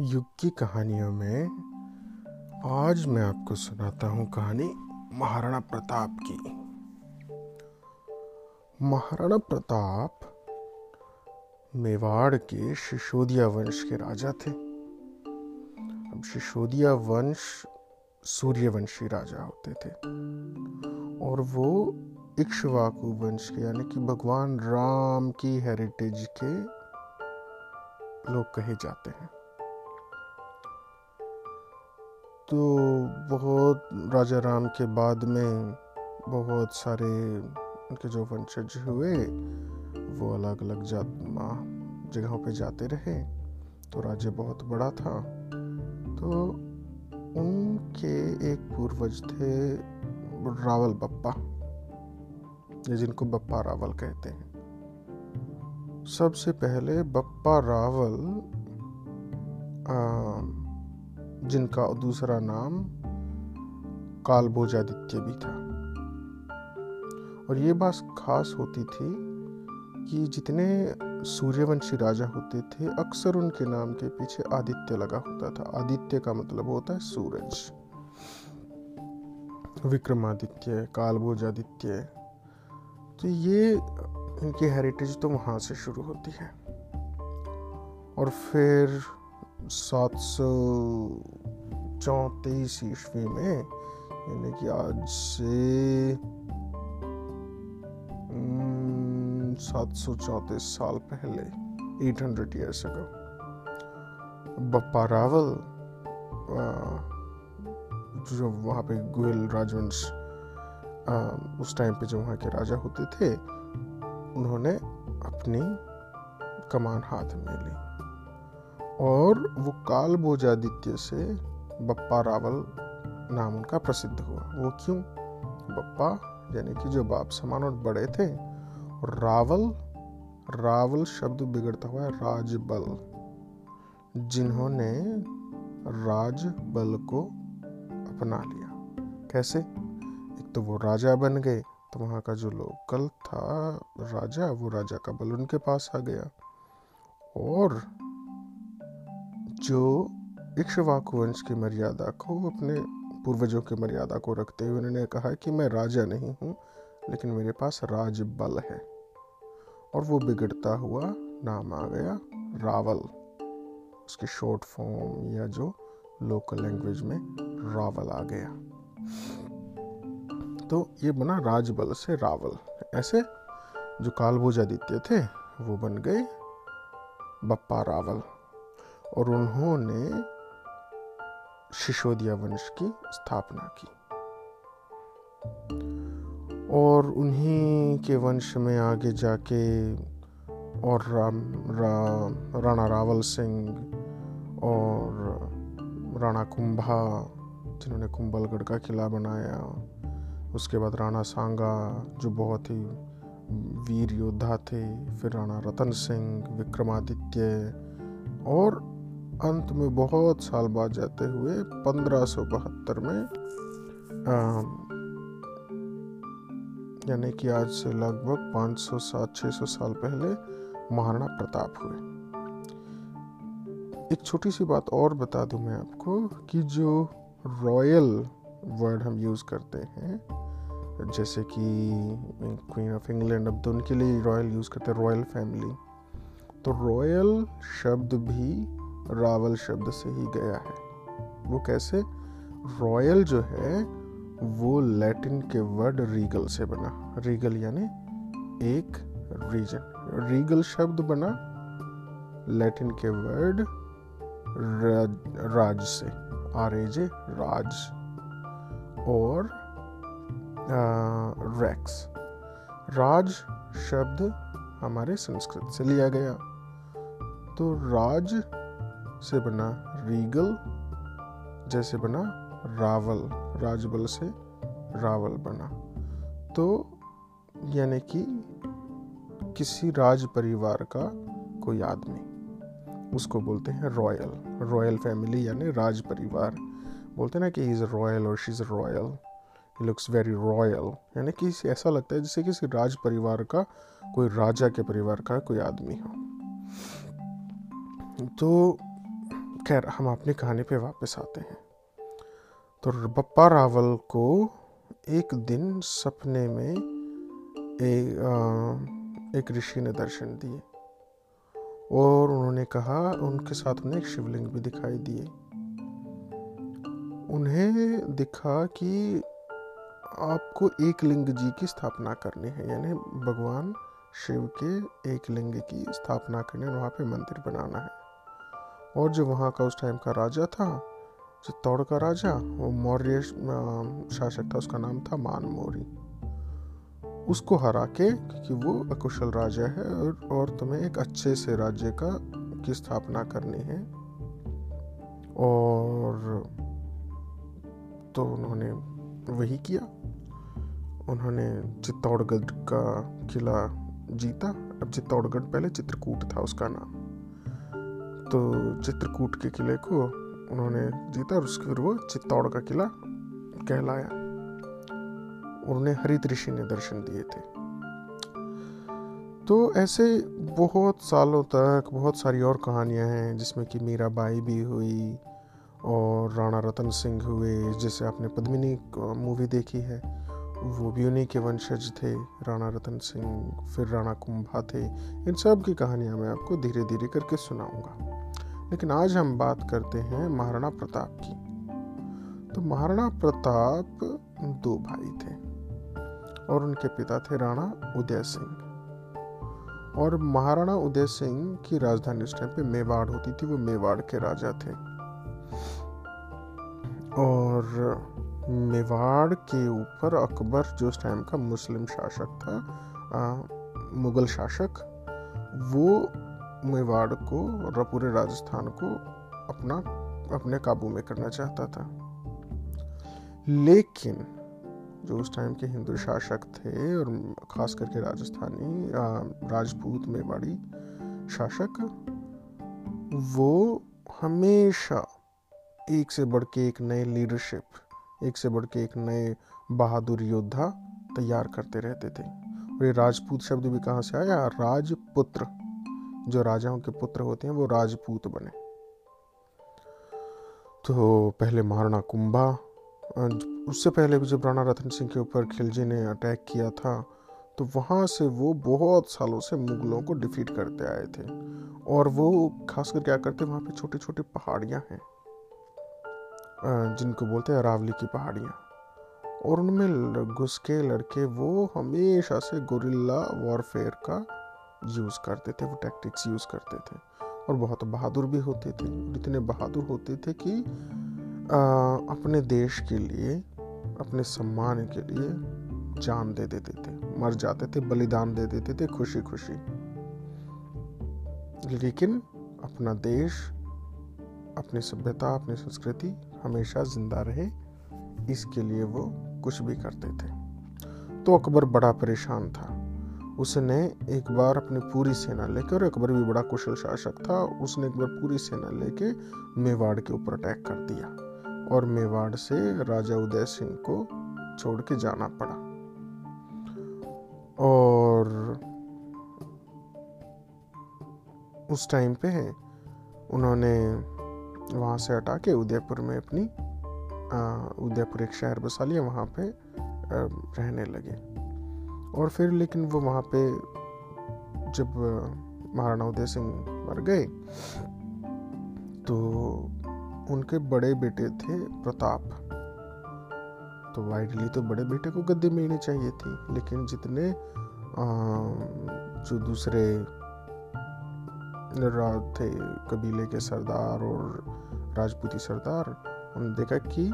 युग की कहानियों में आज मैं आपको सुनाता हूँ कहानी महाराणा प्रताप की। महाराणा प्रताप मेवाड़ के शिशोदिया वंश के राजा थे। अब शिशोदिया वंश सूर्यवंशी राजा होते थे और वो इक्ष्वाकु वंश के, यानी कि भगवान राम की हेरिटेज के लोग कहे जाते हैं। तो बहुत राजा राम के बाद में बहुत सारे उनके जो वंशज हुए वो अलग अलग जात जगहों पे जाते रहे। तो राज्य बहुत बड़ा था। तो उनके एक पूर्वज थे रावल बप्पा ये जिनको बप्पा रावल कहते हैं। सबसे पहले बप्पा रावल आ, जिनका दूसरा नाम कालभोजादित्य भी था। और ये बात खास होती थी कि जितने सूर्यवंशी राजा होते थे, अक्सर उनके नाम के पीछे आदित्य लगा होता था। आदित्य का मतलब होता है सूरज। विक्रमादित्य, कालभोजादित्य। तो ये, इनकी हेरिटेज तो वहाँ से शुरू होती है। और फिर सात सौ चौंतीस ईस्वी में यानी कि आज से हम्म, सात सौ चौंतीस साल पहले eight hundred years ago Bappa Rawal जो वहाँ पे गुहेल राजवंश उस टाइम पे जो वहाँ के राजा होते थे उन्होंने अपनी कमान हाथ में ली। और वो काल भोजादित्य से बप्पा रावल नाम उनका प्रसिद्ध हुआ। वो क्यों? बप्पा, यानी कि जो बाप समान और बड़े थे, और रावल रावल शब्द बिगड़ता हुआ है, राजबल, जिन्होंने राजबल को अपना लिया। कैसे? एक तो वो राजा बन गए तो वहाँ का जो लोकल था राजा, वो राजा का बल उनके पास आ गया। और जो इक्ष्वाकु वंश की मर्यादा को, अपने पूर्वजों की मर्यादा को रखते हुए उन्होंने कहा कि मैं राजा नहीं हूँ, लेकिन मेरे पास राज बल है। और वो बिगड़ता हुआ नाम आ गया रावल। उसकी शॉर्ट फॉर्म या जो लोकल लैंग्वेज में रावल आ गया। तो ये बना राजबल से रावल। ऐसे जो कालभोजादित्य थे, वो बन गए बप्पा रावल। और उन्होंने शिशोदिया वंश की स्थापना की। और उन्हीं के वंश में आगे जाके और राम रा, राणा रावल सिंह और राणा कुंभा जिन्होंने कुंभलगढ़ का किला बनाया उसके बाद राणा सांगा जो बहुत ही वीर योद्धा थे फिर राणा रतन सिंह विक्रमादित्य और अंत में बहुत साल बाद जाते हुए पंद्रह सौ बहत्तर में यानी कि आज से लगभग पाँच सौ सात छः सौ साल पहले महाराणा प्रताप हुए। एक छोटी सी बात और बता दूँ मैं आपको कि जो रॉयल वर्ड हम यूज़ करते हैं, जैसे कि क्वीन ऑफ़ इंग्लैंड अब तो उनके लिए रॉयल यूज़ करते हैं, रॉयल फैमिली तो रॉयल शब्द भी रावल शब्द से ही गया है। वो कैसे? रॉयल जो है, वो लैटिन के वर्ड रीगल से बना। रीगल यानी एक रीजन। रीगल शब्द बना लैटिन के वर्ड राज से। R A J Raj. और रैक्स। राज शब्द हमारे संस्कृत से लिया गया। तो राज से बना रीगल, जैसे बना रावल, राजबल से रावल बना। तो यानी कि किसी राज परिवार का कोई आदमी, उसको बोलते हैं रॉयल। रॉयल फैमिली यानी राज परिवार। बोलते हैं ना कि is royal or she is royal looks very royal यानी कि ऐसा लगता है जैसे किसी राज परिवार का, कोई राजा के परिवार का कोई आदमी हो। तो खैर, हम अपनी कहानी पे वापस आते हैं। तो बप्पा रावल को एक दिन सपने में एक एक ऋषि ने दर्शन दिए और उन्होंने कहा, उनके साथ उन्हें एक शिवलिंग भी दिखाई दिए। उन्हें दिखा कि आपको एक लिंग जी की स्थापना करनी है, यानी भगवान शिव के एक लिंग की स्थापना करनी है वहाँ पे मंदिर बनाना है। और जो वहाँ का उस टाइम का राजा था चित्तौड़ का राजा वो मौर्य शासक था उसका नाम था मान मौरी उसको हरा के क्योंकि वो अकुशल राजा है और, और तुम्हें एक अच्छे से राज्य का की स्थापना करनी है। और तो उन्होंने वही किया। उन्होंने चित्तौड़गढ़ का किला जीता। अब चित्तौड़गढ़ पहले चित्रकूट था उसका नाम। तो चित्रकूट के किले को उन्होंने जीता और उसके फिर वो चित्तौड़ का किला कहलाया। उन्हें हरित ऋषि ने दर्शन दिए थे। तो ऐसे बहुत सालों तक बहुत सारी और कहानियाँ हैं, जिसमें कि मीराबाई भी हुई और राणा रतन सिंह हुए, जैसे आपने पद्मिनी मूवी देखी है। वो भी उन्हीं के वंशज थे, राणा रतन सिंह, फिर राणा कुंभा थे। इन सब की कहानियाँ मैं आपको धीरे धीरे करके सुनाऊँगा। लेकिन आज हम बात करते हैं महाराणा प्रताप की। तो महाराणा प्रताप दो भाई थे और उनके पिता थे राणा उदय सिंह। और महाराणा उदय सिंह की राजधानी उस टाइम पे मेवाड़ होती थी वो मेवाड़ के राजा थे। और मेवाड़ के ऊपर अकबर जो उस टाइम का मुस्लिम शासक था आ, मुगल शासक वो मेवाड़ को और पूरे राजस्थान को अपना, अपने काबू में करना चाहता था। लेकिन जो उस टाइम के हिंदू शासक थे और खास करके राजस्थानी राजपूत मेवाड़ी शासक, वो हमेशा एक से बढ़ के एक नए लीडरशिप एक से बढ़ के एक नए बहादुर योद्धा तैयार करते रहते थे। और ये राजपूत शब्द भी कहाँ से आया? राजपुत्र। जो राजाओं के पुत्र होते हैं, वो राजपूत बने। तो पहले महाराणा कुंभा उससे पहले भी जब राणा रतन सिंह के ऊपर खिलजी ने अटैक किया था तो वहाँ से वो बहुत सालों से मुगलों को डिफीट करते आए थे। और वो खासकर क्या करते, वहाँ पे छोटे छोटे पहाड़ियाँ हैं जिनको बोलते हैं अरावली की पहाड़ियाँ। और उनमें घुस के लड़के वो हमेशा से गोरिल्ला वॉरफेयर का यूज़ करते थे वो टैक्टिक्स यूज़ करते थे। और बहुत बहादुर भी होते थे और इतने बहादुर होते थे कि आ, अपने देश के लिए अपने सम्मान के लिए जान दे देते थे। मर जाते थे बलिदान दे देते थे खुशी खुशी लेकिन अपना देश अपनी सभ्यता अपनी संस्कृति हमेशा ज़िंदा रहे इसके लिए वो कुछ भी करते थे। तो अकबर बड़ा परेशान था। उसने एक बार अपनी पूरी सेना लेकर अकबर भी बड़ा कुशल शासक था, उसने एक बार पूरी सेना लेके मेवाड़ के ऊपर अटैक कर दिया। और मेवाड़ से राजा उदय सिंह को छोड़ के जाना पड़ा। और उस टाइम पे उन्होंने वहाँ से हटा के उदयपुर में अपनी उदयपुर एक शहर बसा लिया, वहाँ पे रहने लगे। और फिर लेकिन वो वहाँ पे जब महाराणा उदय सिंह मर गए तो उनके बड़े बेटे थे प्रताप। तो आइडली तो बड़े बेटे को गद्दी मिलनी चाहिए थी लेकिन जितने आ, जो दूसरे थे कबीले के सरदार और राजपूती सरदार उन्होंने देखा कि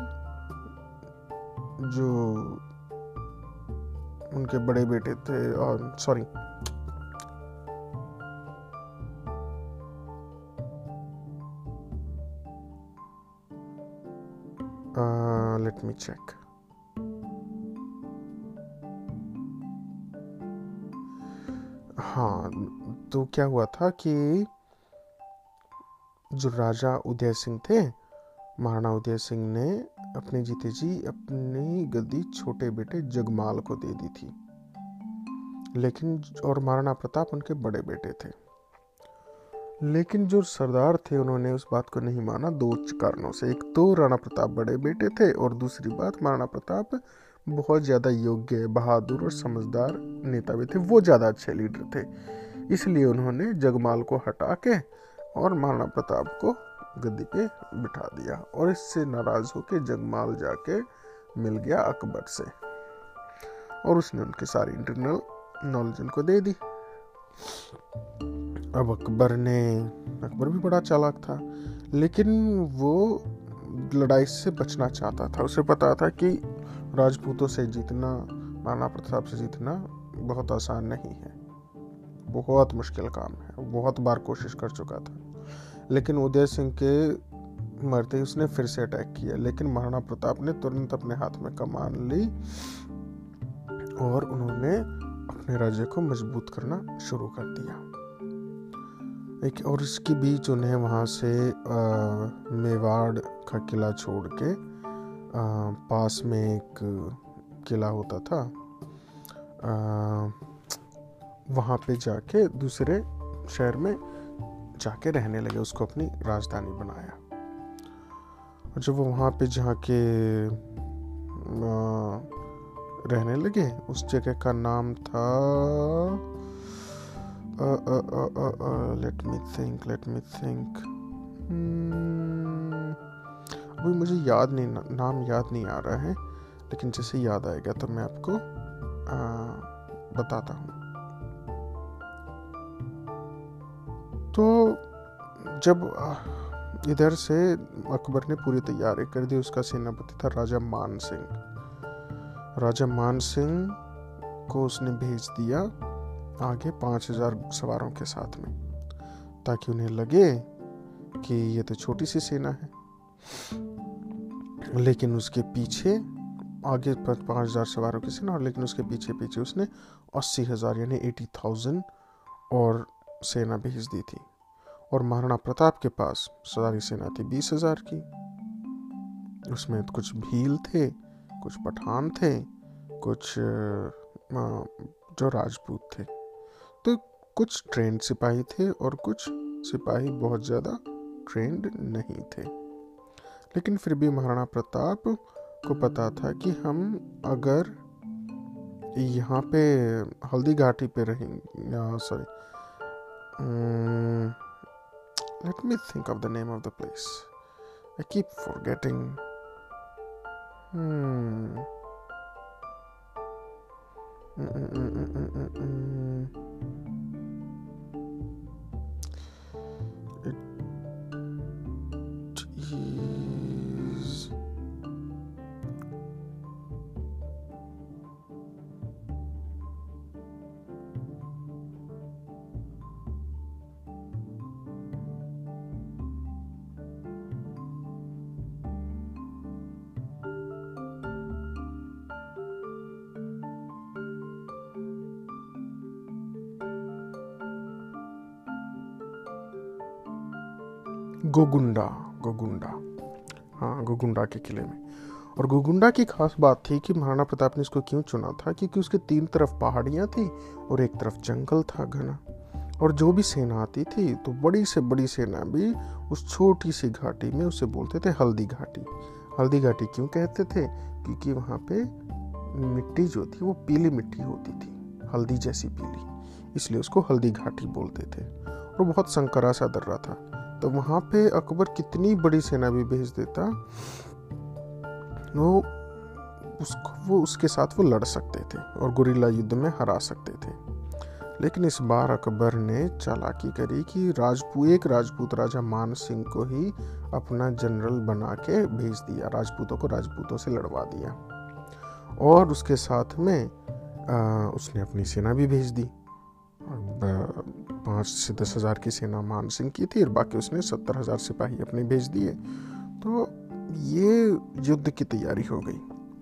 जो उनके बड़े बेटे थे और सॉरी लेट मी चेक हाँ तो क्या हुआ था कि जो राजा उदय सिंह थे, महाराणा उदय सिंह ने अपने जीते जी अपनी गद्दी छोटे बेटे जगमाल को दे दी थी। लेकिन और महाराणा प्रताप उनके बड़े बेटे थे। लेकिन जो सरदार थे उन्होंने उस बात को नहीं माना दो कारणों से। एक तो राणा प्रताप बड़े बेटे थे और दूसरी बात महाराणा प्रताप बहुत ज़्यादा योग्य, बहादुर और समझदार नेता भी थे। वो ज़्यादा अच्छे लीडर थे। इसलिए उन्होंने जगमाल को हटा के और महाराणा प्रताप को गद्दी पे बिठा दिया और इससे नाराज़ होकर जगमाल जाके मिल गया अकबर से। और उसने उनके सारी इंटरनल नॉलेज उनको दे दी। अब अकबर ने, अकबर भी बड़ा चालाक था, लेकिन वो लड़ाई से बचना चाहता था। उसे पता था कि राजपूतों से जीतना नाना प्रताप से जीतना बहुत आसान नहीं है। बहुत मुश्किल काम है, बहुत बार कोशिश कर चुका था। लेकिन उदय सिंह के मरते ही उसने फिर से अटैक किया। लेकिन महाराणा प्रताप ने तुरंत अपने हाथ में कमान ली और उन्होंने अपने राज्य को मज़बूत करना शुरू कर दिया। एक और इसके बीच उन्हें वहाँ से आ, मेवाड़ का किला छोड़ के आ, पास में एक किला होता था आ, वहाँ पे जाके दूसरे शहर में जाके रहने लगे उसको अपनी राजधानी बनाया। और जब वो वहाँ पे जाके रहने लगे उस जगह का नाम था let me think let me think अभी मुझे याद नहीं नाम याद नहीं आ रहा है लेकिन जैसे याद आएगा तो मैं आपको आ, बताता हूँ। तो जब इधर से अकबर ने पूरी तैयारी कर दी, उसका सेनापति था राजा मान सिंह। राजा मान सिंह को उसने भेज दिया आगे पाँच हज़ार सवारों के साथ में, ताकि उन्हें लगे कि ये तो छोटी सी सेना है। लेकिन उसके पीछे आगे पाँच हज़ार सवारों की सेना, और लेकिन उसके पीछे पीछे उसने अस्सी हज़ार, यानी एटी थाउज़ेंड और सेना भेज दी थी और महाराणा प्रताप के पास सारी सेना थी बीस हज़ार की। उसमें कुछ भील थे, कुछ पठान थे, कुछ जो राजपूत थे। तो कुछ ट्रेंड सिपाही थे और कुछ सिपाही बहुत ज़्यादा ट्रेंड नहीं थे। लेकिन फिर भी महाराणा प्रताप को पता था कि हम अगर यहाँ पे हल्दी घाटी पे रहेंगे sorry Mm, let me think of the name of the place. I keep forgetting. Hmm. Mm-mm-mm-mm-mm-mm. Gogunda Gogunda. हाँ गोगुंडा के किले में। और गोगुंडा की खास बात थी कि महाराणा प्रताप ने इसको क्यों चुना था? क्योंकि उसके तीन तरफ़ पहाड़ियाँ थी और एक तरफ़ जंगल था घना। और जो भी सेना आती थी तो बड़ी से बड़ी सेना भी उस छोटी सी घाटी में उसे बोलते थे हल्दी घाटी। हल्दी घाटी क्यों कहते थे? क्योंकि वहाँ पे मिट्टी जो थी, वो पीली मिट्टी होती थी। हल्दी जैसी पीली। इसलिए उसको हल्दी घाटी बोलते थे। और बहुत संकरा सा दर्रा था। तो वहाँ पे अकबर कितनी बड़ी सेना भी भेज देता वो उसको वो उसके साथ वो लड़ सकते थे और गुरिल्ला युद्ध में हरा सकते थे। लेकिन इस बार अकबर ने चालाकी करी कि राजपूत एक राजपूत राजा मान सिंह को ही अपना जनरल बना के भेज दिया राजपूतों को राजपूतों से लड़वा दिया। और उसके साथ में आ, उसने अपनी सेना भी भेज दी। पाँच से दस हज़ार की सेना मान सिंह की थी और बाकी उसने सत्तर हज़ार सिपाही अपने भेज दिए। तो ये युद्ध की तैयारी हो गई।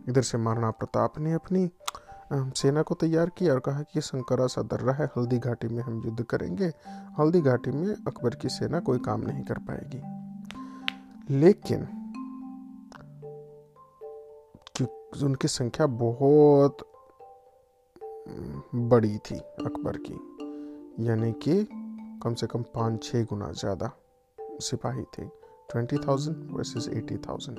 इधर से महाराणा प्रताप ने अपनी सेना को तैयार किया और कहा कि संकरा सा दर्रा है, हल्दी घाटी में हम युद्ध करेंगे। हल्दी घाटी में अकबर की सेना कोई काम नहीं कर पाएगी। लेकिन उनकी संख्या बहुत बड़ी थी अकबर की। यानी कि कम से कम पाँच छः गुना ज़्यादा सिपाही थे। Twenty thousand versus eighty thousand.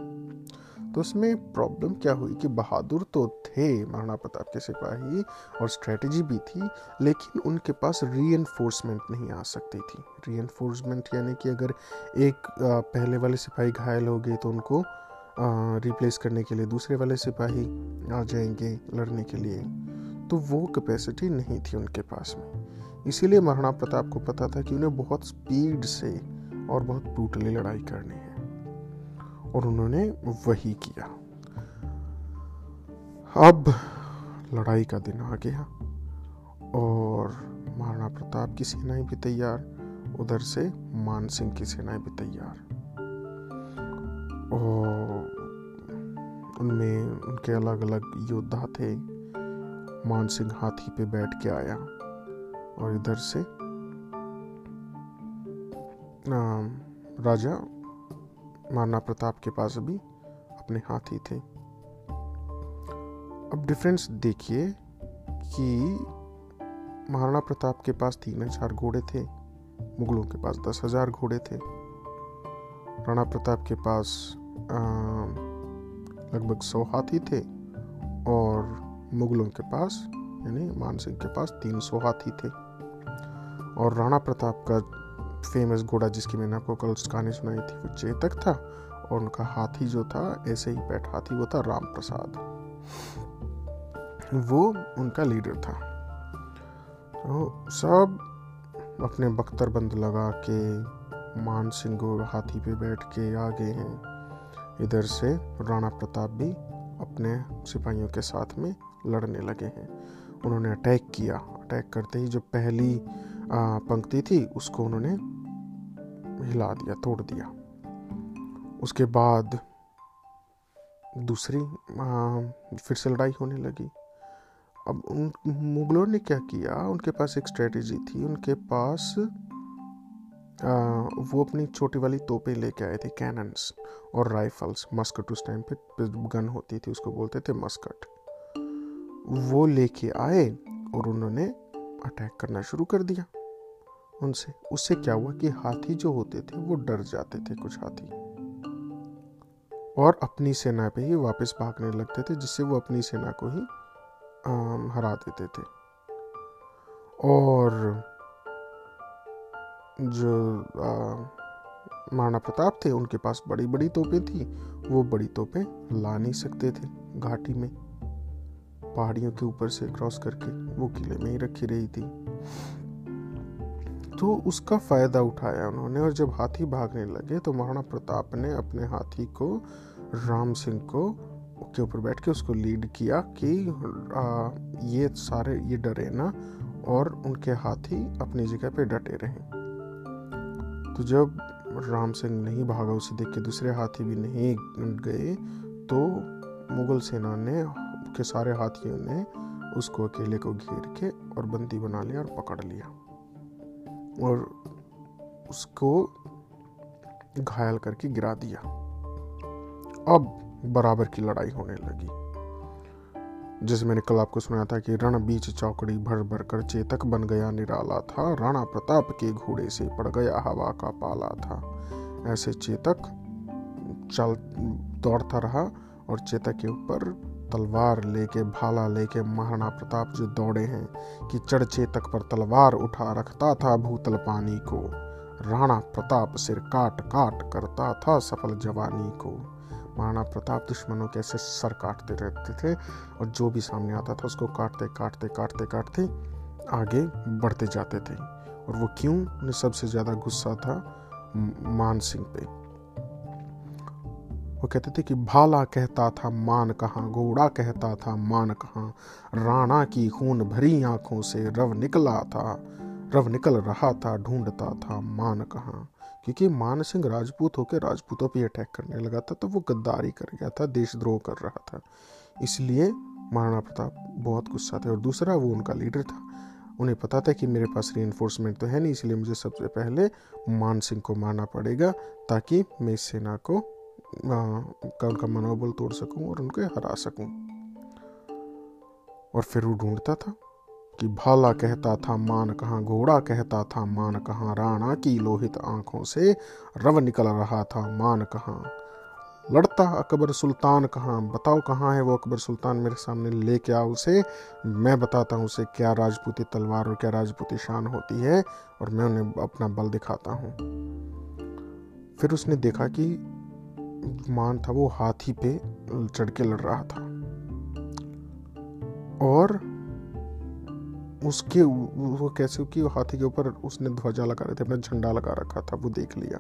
तो उसमें प्रॉब्लम क्या हुई कि बहादुर तो थे, महाराणा प्रताप के सिपाही, और स्ट्रेटजी भी थी, लेकिन उनके पास री नहीं आ सकती थी। री यानी कि अगर एक पहले वाले सिपाही घायल हो गए तो उनको रिप्लेस करने के लिए दूसरे वाले सिपाही आ जाएँगे लड़ने के लिए। तो वो कैपेसिटी नहीं थी उनके पास में। इसीलिए महाराणा प्रताप को पता था कि उन्हें बहुत स्पीड से और बहुत ब्रूटली लड़ाई करनी है। और उन्होंने वही किया। अब लड़ाई का दिन आ गया और महाराणा प्रताप की सेनाएँ भी तैयार, उधर से मान सिंह की सेनाएँ भी तैयार। और उनमें उनके अलग अलग योद्धा थे। मान सिंह हाथी पे बैठ के आया। और इधर से राजा महाराणा प्रताप के पास भी अपने हाथी थे। अब डिफरेंस देखिए कि महाराणा प्रताप के पास तीन हज़ार घोड़े थे, मुगलों के पास दस हज़ार घोड़े थे। राणा प्रताप के पास लगभग सौ हाथी थे और मुगलों के पास, यानी मान सिंह के पास तीन सौ हाथी थे। और राणा प्रताप का फ़ेमस घोड़ा जिसकी मैंने आपको कल कहानी सुनाई थी, वो चेतक था और उनका हाथी जो था, ऐसे ही बैठ हाथी वो था राम प्रसाद वो उनका लीडर था। तो सब अपने बख्तर बंद लगा के, मान सिंह हाथी पे बैठ के आ गए हैं। इधर से राणा प्रताप भी अपने सिपाहियों के साथ में लड़ने लगे हैं। उन्होंने अटैक किया। अटैक करते ही जो पहली पंक्ति थी उसको उन्होंने हिला दिया तोड़ दिया। उसके बाद दूसरी फिर से लड़ाई होने लगी। अब उन मुगलों ने क्या किया? उनके पास एक स्ट्रेटजी थी उनके पास आ, वो अपनी छोटी वाली तोपें लेके आए थे कैनन्स और राइफल्स मस्कट उस टाइम पे गन होती थी उसको बोलते थे मस्कट वो लेके आए और उन्होंने अटैक करना शुरू कर दिया। उनसे उससे क्या हुआ कि हाथी जो होते थे वो डर जाते थे कुछ हाथी। और अपनी सेना पे ही वापस भागने लगते थे जिससे वो अपनी सेना को ही आ, हरा देते थे। और जो महाराणा प्रताप थे उनके पास बड़ी बड़ी तोपें थी। वो बड़ी तोपें ला नहीं सकते थे घाटी में। पहाड़ियों के ऊपर से क्रॉस करके वो किले में ही रखी रही थी। तो उसका फ़ायदा उठाया उन्होंने और जब हाथी भागने लगे तो महाराणा प्रताप ने अपने हाथी को राम सिंह को के ऊपर बैठ के उसको लीड किया कि आ, ये सारे ये डरे ना और उनके हाथी अपनी जगह पे डटे रहे। तो जब राम सिंह नहीं भागा उसे देख के दूसरे हाथी भी नहीं गए तो मुगल सेना ने के सारे हाथियों ने उसको अकेले को घेर के और बंदी बना लिया और पकड़ लिया। और उसको घायल करके गिरा दिया। अब बराबर की लड़ाई होने लगी। जैसे मैंने कल आपको सुनाया था कि रण बीच चौकड़ी भर भर कर चेतक बन गया, निराला था, राणा प्रताप के घोड़े से पड़ गया, हवा का पाला था। ऐसे चेतक चल, दौड़ता रहा और चेतक के ऊपर तलवार लेके, भाला लेके महाराणा प्रताप जो दौड़े हैं कि चढ़ चेतक पर तलवार उठा रखता था भूतल पानी को। राणा प्रताप सिर काट काट करता था सफल जवानी को। महाराणा प्रताप दुश्मनों के ऐसे सर काटते रहते थे और जो भी सामने आता था उसको काटते काटते काटते काटते आगे बढ़ते जाते थे। और वो क्यों? उन्हें सबसे ज़्यादा गुस्सा था मान सिंह पे। वो कहते थे कि भाला कहता था मान कहाँ, घोड़ा कहता था मान कहाँ। राणा की खून भरी आँखों से रव निकला था, रव निकल रहा था, ढूंढता था मान कहाँ। क्योंकि मान सिंह राजपूत होकर राजपूतों पर अटैक करने लगा था तो वो गद्दारी कर गया था, देशद्रोह कर रहा था। इसलिए महाराणा प्रताप बहुत गुस्सा थे और दूसरा वो उनका लीडर था। उन्हें पता था कि मेरे पास री तो है नहीं, इसलिए मुझे सबसे पहले मान सिंह को मारना पड़ेगा ताकि मैं सेना को का उनका मनोबल तोड़ सकूँ और उनको हरा सकूँ। और फिर वो ढूंढता था कि भाला कहता था, मान कहाँ, घोड़ा कहता था, मान कहाँ, राणा की लोहित आँखों से रव निकल रहा था, मान कहाँ। लड़ता अकबर सुल्तान कहाँ, बताओ कहाँ है वो अकबर सुल्तान मेरे सामने लेके आओ उसे। मैं बताता हूँ उसे क्या राजपूती तलवार और क्या राजपूती शान होती है और मैं उन्हें अपना बल दिखाता हूँ। फिर उसने देखा कि मान था, वो हाथी पे चढ़ के लड़ रहा था। और उसके वो कैसे कि हाथी के ऊपर उसने ध्वजा लगा रहे थे, अपना झंडा लगा रखा था, वो देख लिया।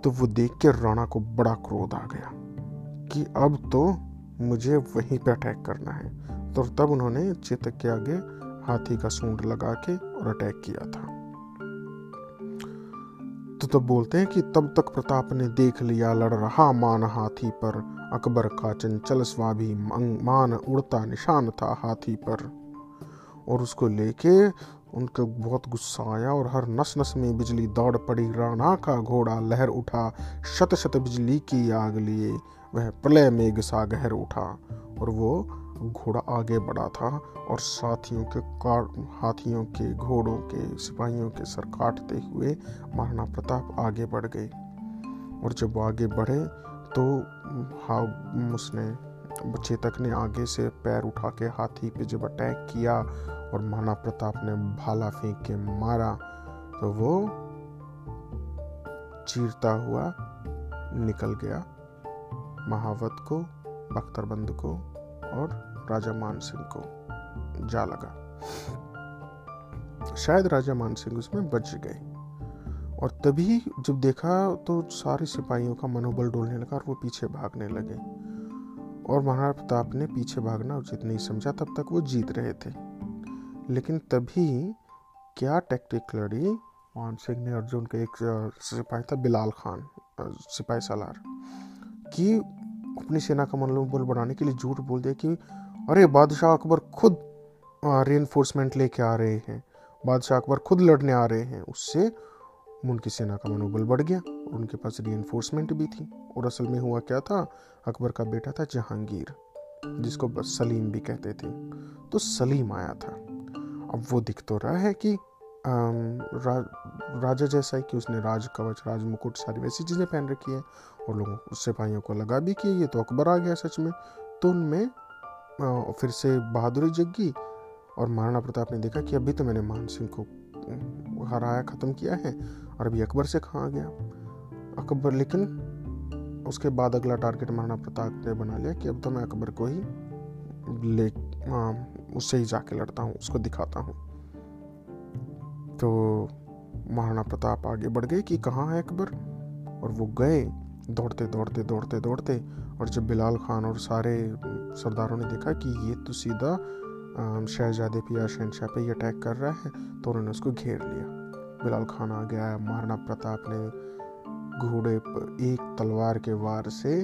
तो वो देख के राणा को बड़ा क्रोध आ गया कि अब तो मुझे वहीं पे अटैक करना है। तो तब उन्होंने चेतक के आगे हाथी का सूंड लगा के और अटैक किया था। तब बोलते हैं कि तब तक प्रताप ने देख लिया, लड़ रहा मान हाथी पर। अकबर का चंचल स्वाभी मान उड़ता निशान था हाथी पर। और उसको लेके उनको बहुत गुस्सा आया और हर नस नस में बिजली दौड़ पड़ी। राणा का घोड़ा लहर उठा शत शत बिजली की आग लिए। वह प्रलय मेघ सा गहर उठा और वो घोड़ा आगे बढ़ा था और साथियों के काट हाथियों के घोड़ों के सिपाहियों के सर काटते हुए महाराणा प्रताप आगे बढ़ गए। और जब आगे बढ़े तो हाँ उसने चेतक ने आगे से पैर उठा के हाथी पे जब अटैक किया और महाना प्रताप ने भाला फेंक के मारा तो वो चीरता हुआ निकल गया महावत को, बख्तरबंद को और राजा मान सिंह को जा लगा। शायद राजा मान सिंह उसमें बच गए। और तभी जब देखा तो सारे सिपाहियों का मनोबल डोलने लगा और वो पीछे भागने लगे। और महाराणा प्रताप ने पीछे भागना उचित नहीं समझा, तब तक वो जीत रहे थे। लेकिन तभी क्या टैक्टिक लड़ी मान सिंह ने, अर्जुन का एक सिपाही था, बिलाल खान सिपाही सालार, कि अपनी सेना का मनोबल बढ़ाने के लिए झूठ बोल दिया कि अरे बादशाह अकबर खुद री लेके आ रहे हैं। बादशाह अकबर खुद लड़ने आ रहे हैं। उससे उनकी सेना का मनोबल बढ़ गया और उनके पास री भी थी। और असल में हुआ क्या था? अकबर का बेटा था जहांगीर जिसको सलीम भी कहते थे। तो सलीम आया था। अब वो दिख तो रहा है कि रा, राजा जैसा है कि उसने राज कवच राज मुकुट सारी वैसी चीज़ें पहन रखी है। और लोगों उससे सिपाहियों को लगा भी कि ये तो अकबर आ गया सच में। तो उनमें फिर से बहादुरी जगी और महाराणा प्रताप ने देखा कि अभी तो मैंने मान सिंह को हराया ख़त्म किया है और अभी अकबर से कहाँ आ गया। अकबर लेकिन उसके बाद अगला टारगेट महाराणा प्रताप ने बना लिया कि अब तो मैं अकबर को ही ले आ, उससे ही जाके लड़ता हूँ उसको दिखाता हूँ। तो महाराणा प्रताप आगे बढ़ गए कि कहाँ है अकबर? और वो गए दौड़ते दौड़ते दौड़ते दौड़ते और जब बिलाल खान और सारे सरदारों ने देखा कि ये तो सीधा शहजादे पे या शहनशाह पे अटैक कर रहा है तो उन्होंने उसको घेर लिया। बिलाल खान आ गया महाराणा प्रताप ने घोड़े पर एक तलवार के वार से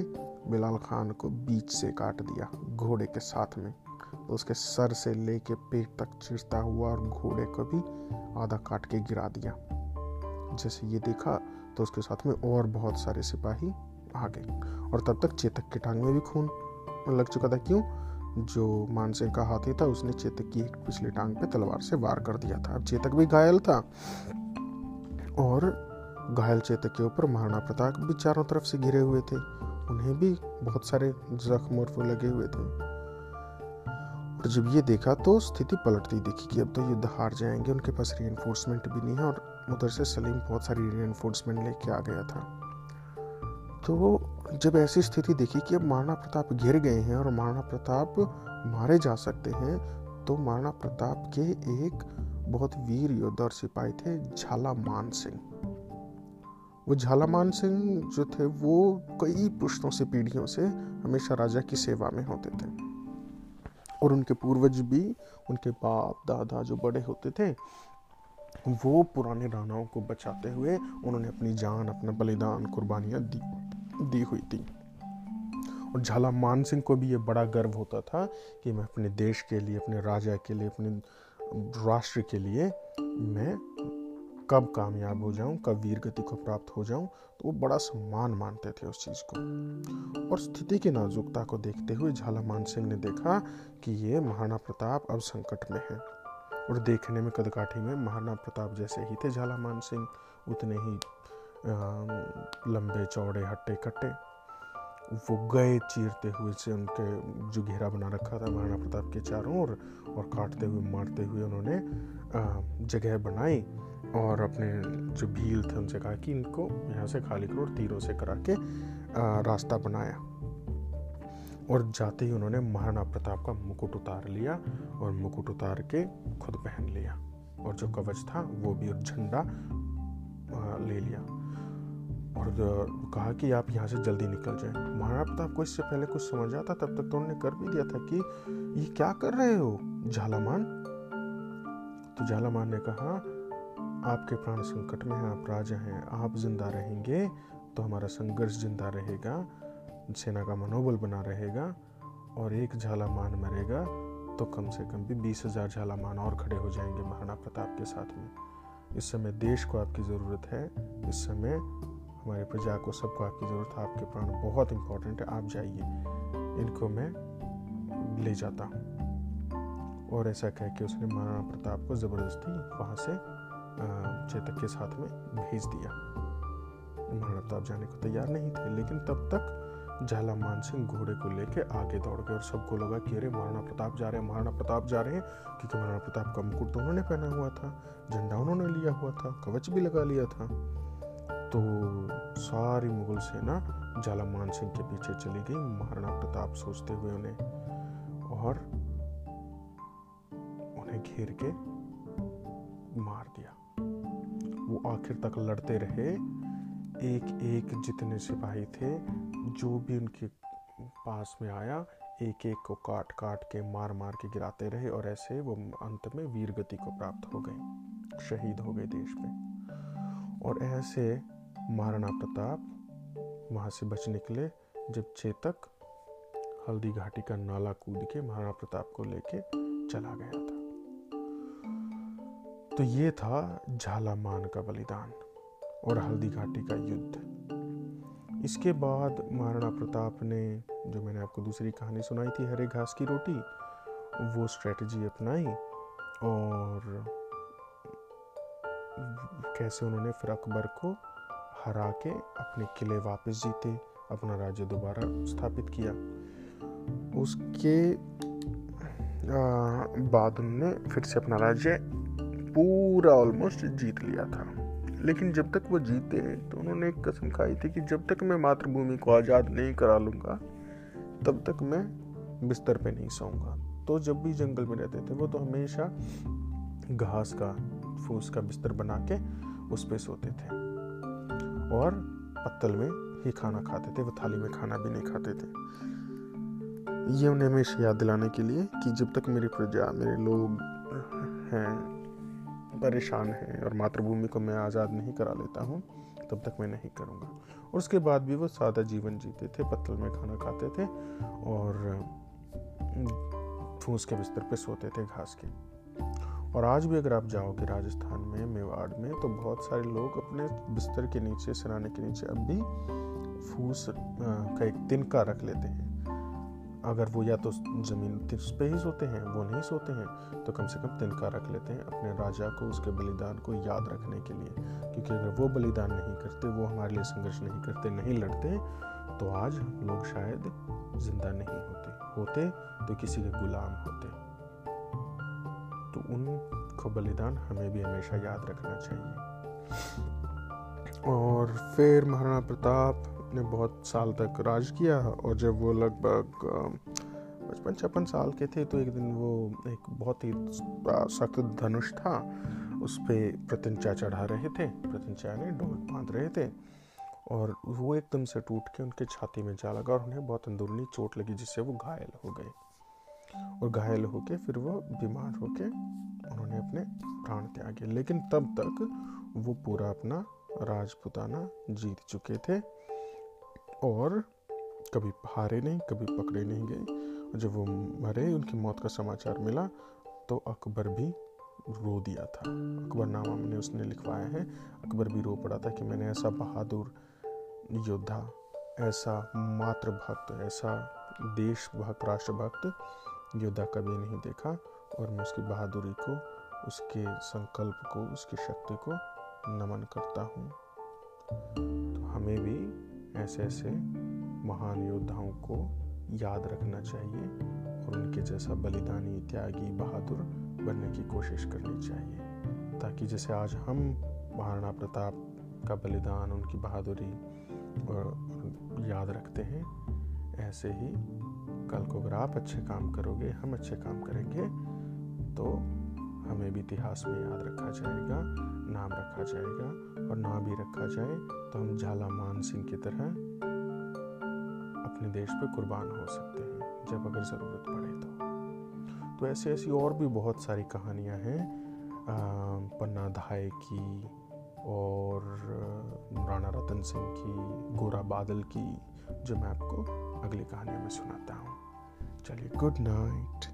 बिलाल खान को बीच से काट दिया, घोड़े के साथ में। तो उसके सर से ले लेके पेट तक चिरता हुआ और घोड़े को भी आधा काट के गिरा दिया। जैसे ये देखा तो उसके साथ में और बहुत सारे सिपाही आ गए। और तब तक चेतक के टांग में भी खून लग चुका था। क्यों? जो मानसिंह का हाथी था, उसने चेतक की एक पिछली टांग पे तलवार से वार कर दिया था। अब चेतक भी घायल था। और घायल चेतक के ऊपर महाराणा प्रताप भी चारों तरफ़ से घिरे हुए थे। उन्हें भी बहुत सारे जख्म और वो लगे हुए थे। और जब ये देखा तो स्थिति पलटती दिखी कि अब तो युद्ध हार जाएँगे। उनके पास री भी नहीं है और उधर से सलीम बहुत सारी री लेके आ गया था। तो जब ऐसी स्थिति देखी कि अब महाराणा प्रताप घिर गए हैं और महाराणा प्रताप मारे जा सकते हैं तो महाराणा प्रताप के एक बहुत वीर योद्धा और सिपाही थे झाला मान सिंह। वो झाला मान सिंह जो थे, वो कई पुश्तों से, पीढ़ियों से हमेशा राजा की सेवा में होते थे। और उनके पूर्वज भी, उनके बाप, दादा जो बड़े होते थे वो पुराने रानाओं को बचाते हुए उन्होंने अपनी जान, अपना बलिदान, कुर्बानियाँ दी दी हुई थी। और झाला मान सिंह को भी ये बड़ा गर्व होता था कि मैं अपने देश के लिए, अपने राजा के लिए, अपने राष्ट्र के लिए मैं कब कामयाब हो जाऊँ, कब वीर गति को प्राप्त हो जाऊँ तो वो बड़ा सम्मान मानते थे उस चीज़ को। और स्थिति की नाजुकता को देखते हुए झाला मान सिंह ने देखा कि ये महाराणा प्रताप अब संकट में है। और देखने में कदकाठी में महाराणा प्रताप जैसे ही थे झालामान सिंह उतने ही लंबे चौड़े हट्टे कट्टे वो गए चीरते हुए से उनके जो घेरा बना रखा था महाराणा प्रताप के चारों ओर और, और काटते हुए मारते हुए उन्होंने जगह बनाई और अपने जो भील थे उनसे कहा कि इनको यहाँ से खाली करो तीरों से करा के रास्ता बनाया। और जाते ही उन्होंने महाराणा प्रताप का मुकुट उतार लिया और मुकुट उतार के खुद पहन लिया और जो कवच था वो भी और झंडा ले लिया। और कहा कि आप यहाँ से जल्दी निकल जाएँ। महाराणा प्रताप को इससे पहले कुछ समझ आता, तब तक तो उन्होंने कर भी दिया था कि ये क्या कर रहे हो? झालामान तो झालामान ने कहा, आपके प्राण संकट में हैं, आप राजा हैं, आप ज़िंदा रहेंगे तो हमारा संघर्ष ज़िंदा रहेगा। सेना का मनोबल बना रहेगा और एक झालामान मरेगा तो कम से कम भी बीस हज़ार झालामान और खड़े हो जाएँगे महाराणा प्रताप के साथ में। इस समय देश को आपकी ज़रूरत है। इस समय हमारे प्रजा को सबको आपकी ज़रूरत है आपके प्राण बहुत इंपॉर्टेंट है। आप जाइए। इनको मैं ले जाता हूँ। और ऐसा कह के उसने महाराणा प्रताप को ज़बरदस्ती वहाँ से चेतक के साथ में भेज दिया। महाराणा प्रताप जाने को तैयार नहीं थे, लेकिन तब तक झाला मान सिंह घोड़े को लेके आगे दौड़ गए और सबको लगा कि अरे महाराणा प्रताप जा रहे हैं, महाराणा प्रताप जा रहे हैं। क्योंकि महाराणा प्रताप का मुकुट तो उन्होंने पहना हुआ था, झंडा उन्होंने लिया हुआ था, कवच भी लगा लिया था। तो सारी मुगल सेना जालामान सिंह के पीछे चली गई, महाराणा प्रताप सोचते हुए उन्हें और उन्हें घेर के मार दिया। वो आखिर तक लड़ते रहे एक एक जितने सिपाही थे जो भी उनके पास में आया एक एक को काट काट के मार मार के गिराते रहे और ऐसे वो अंत में वीर गति को प्राप्त हो गए, शहीद हो गए देश में। और ऐसे महाराणा प्रताप वहाँ से बच निकले जब चेतक हल्दी घाटी का नाला कूद के महाराणा प्रताप को लेके चला गया था। तो ये था झालामान का बलिदान और हल्दी घाटी का युद्ध। इसके बाद महाराणा प्रताप ने, जो मैंने आपको दूसरी कहानी सुनाई थी, हरे घास की रोटी, वो स्ट्रेटजी अपनाई और कैसे उन्होंने फिर अकबर को हरा के अपने किले वापस जीते, अपना राज्य दोबारा स्थापित किया। उसके बाद उन्होंने फिर से अपना राज्य पूरा ऑलमोस्ट जीत लिया था। लेकिन जब तक वो जीते तो उन्होंने एक कसम खाई थी कि जब तक मैं मातृभूमि को आज़ाद नहीं करा लूँगा, तब तक मैं बिस्तर पे नहीं सोऊँगा। तो जब भी जंगल में रहते थे, वो तो हमेशा घास का, फूस का बिस्तर बना के उस पर सोते थे। और पत्तल में ही खाना खाते थे, वो थाली में खाना भी नहीं खाते थे। ये उन्हें हमेशा याद दिलाने के लिए कि जब तक मेरी प्रजा, मेरे लोग हैं परेशान हैं और मातृभूमि को मैं आज़ाद नहीं करा लेता हूँ, तब तक मैं नहीं करूँगा। और उसके बाद भी वो सादा जीवन जीते थे, पत्तल में खाना खाते थे और फूस के बिस्तर पे सोते थे घास के। और आज भी अगर आप जाओगे राजस्थान में, मेवाड़ में तो बहुत सारे लोग अपने बिस्तर के नीचे, सराने के नीचे अब भी फूस का एक तिनका रख लेते हैं। अगर वो या तो ज़मीन पे ही सोते हैं, वो नहीं सोते हैं तो कम से कम तिनका रख लेते हैं अपने राजा को, उसके बलिदान को याद रखने के लिए। क्योंकि अगर वो बलिदान नहीं करते, वो हमारे लिए संघर्ष नहीं करते, नहीं लड़ते तो आज हम लोग शायद ज़िंदा नहीं होते। होते तो किसी के गुलाम होते। तो उनको बलिदान हमें भी हमेशा याद रखना चाहिए। और फिर महाराणा प्रताप ने बहुत साल तक राज किया और जब वो लगभग पचपन छप्पन साल के थे तो एक दिन वो एक बहुत ही सख्त धनुष था, उस पर प्रत्यंचा चढ़ा रहे थे प्रत्यंचा ने डोल बाँध रहे थे और वो एकदम से टूट के उनके छाती में जा लगा और उन्हें बहुत अंदरूनी चोट लगी, जिससे वो घायल हो गए। और घायल होके फिर वो बीमार होके उन्होंने अपने प्राण त्यागे। लेकिन तब तक वो पूरा अपना राजपुताना जीत चुके थे। और कभी हारे नहीं, कभी पकड़े नहीं गए। जब वो मरे, उनकी मौत का समाचार मिला तो अकबर भी रो दिया था। अकबरनामा में उसने लिखवाया है। अकबर भी रो पड़ा था कि मैंने ऐसा बहादुर योद्धा, ऐसा मातृभक्त, ऐसा देशभक्त, राष्ट्रभक्त योद्धा कभी नहीं देखा। और मैं उसकी बहादुरी को, उसके संकल्प को, उसकी शक्ति को नमन करता हूँ। तो हमें भी ऐसे ऐसे महान योद्धाओं को याद रखना चाहिए और उनके जैसा बलिदानी, त्यागी, बहादुर बनने की कोशिश करनी चाहिए, ताकि जैसे आज हम महाराणा प्रताप का बलिदान, उनकी बहादुरी और याद रखते हैं, ऐसे ही कल को अगर आप अच्छे काम करोगे, हम अच्छे काम करेंगे तो हमें भी इतिहास में याद रखा जाएगा, नाम रखा जाएगा। और ना भी रखा जाए तो हम झाला मान सिंह की तरह अपने देश पे कुर्बान हो सकते हैं, जब अगर ज़रूरत पड़े तो। तो ऐसी ऐसी और भी बहुत सारी कहानियाँ हैं पन्ना धाय की और राणा रतन सिंह की, गोरा बादल की, जो मैं आपको अगली कहानी में सुनाता हूँ। चलिए गुड नाइट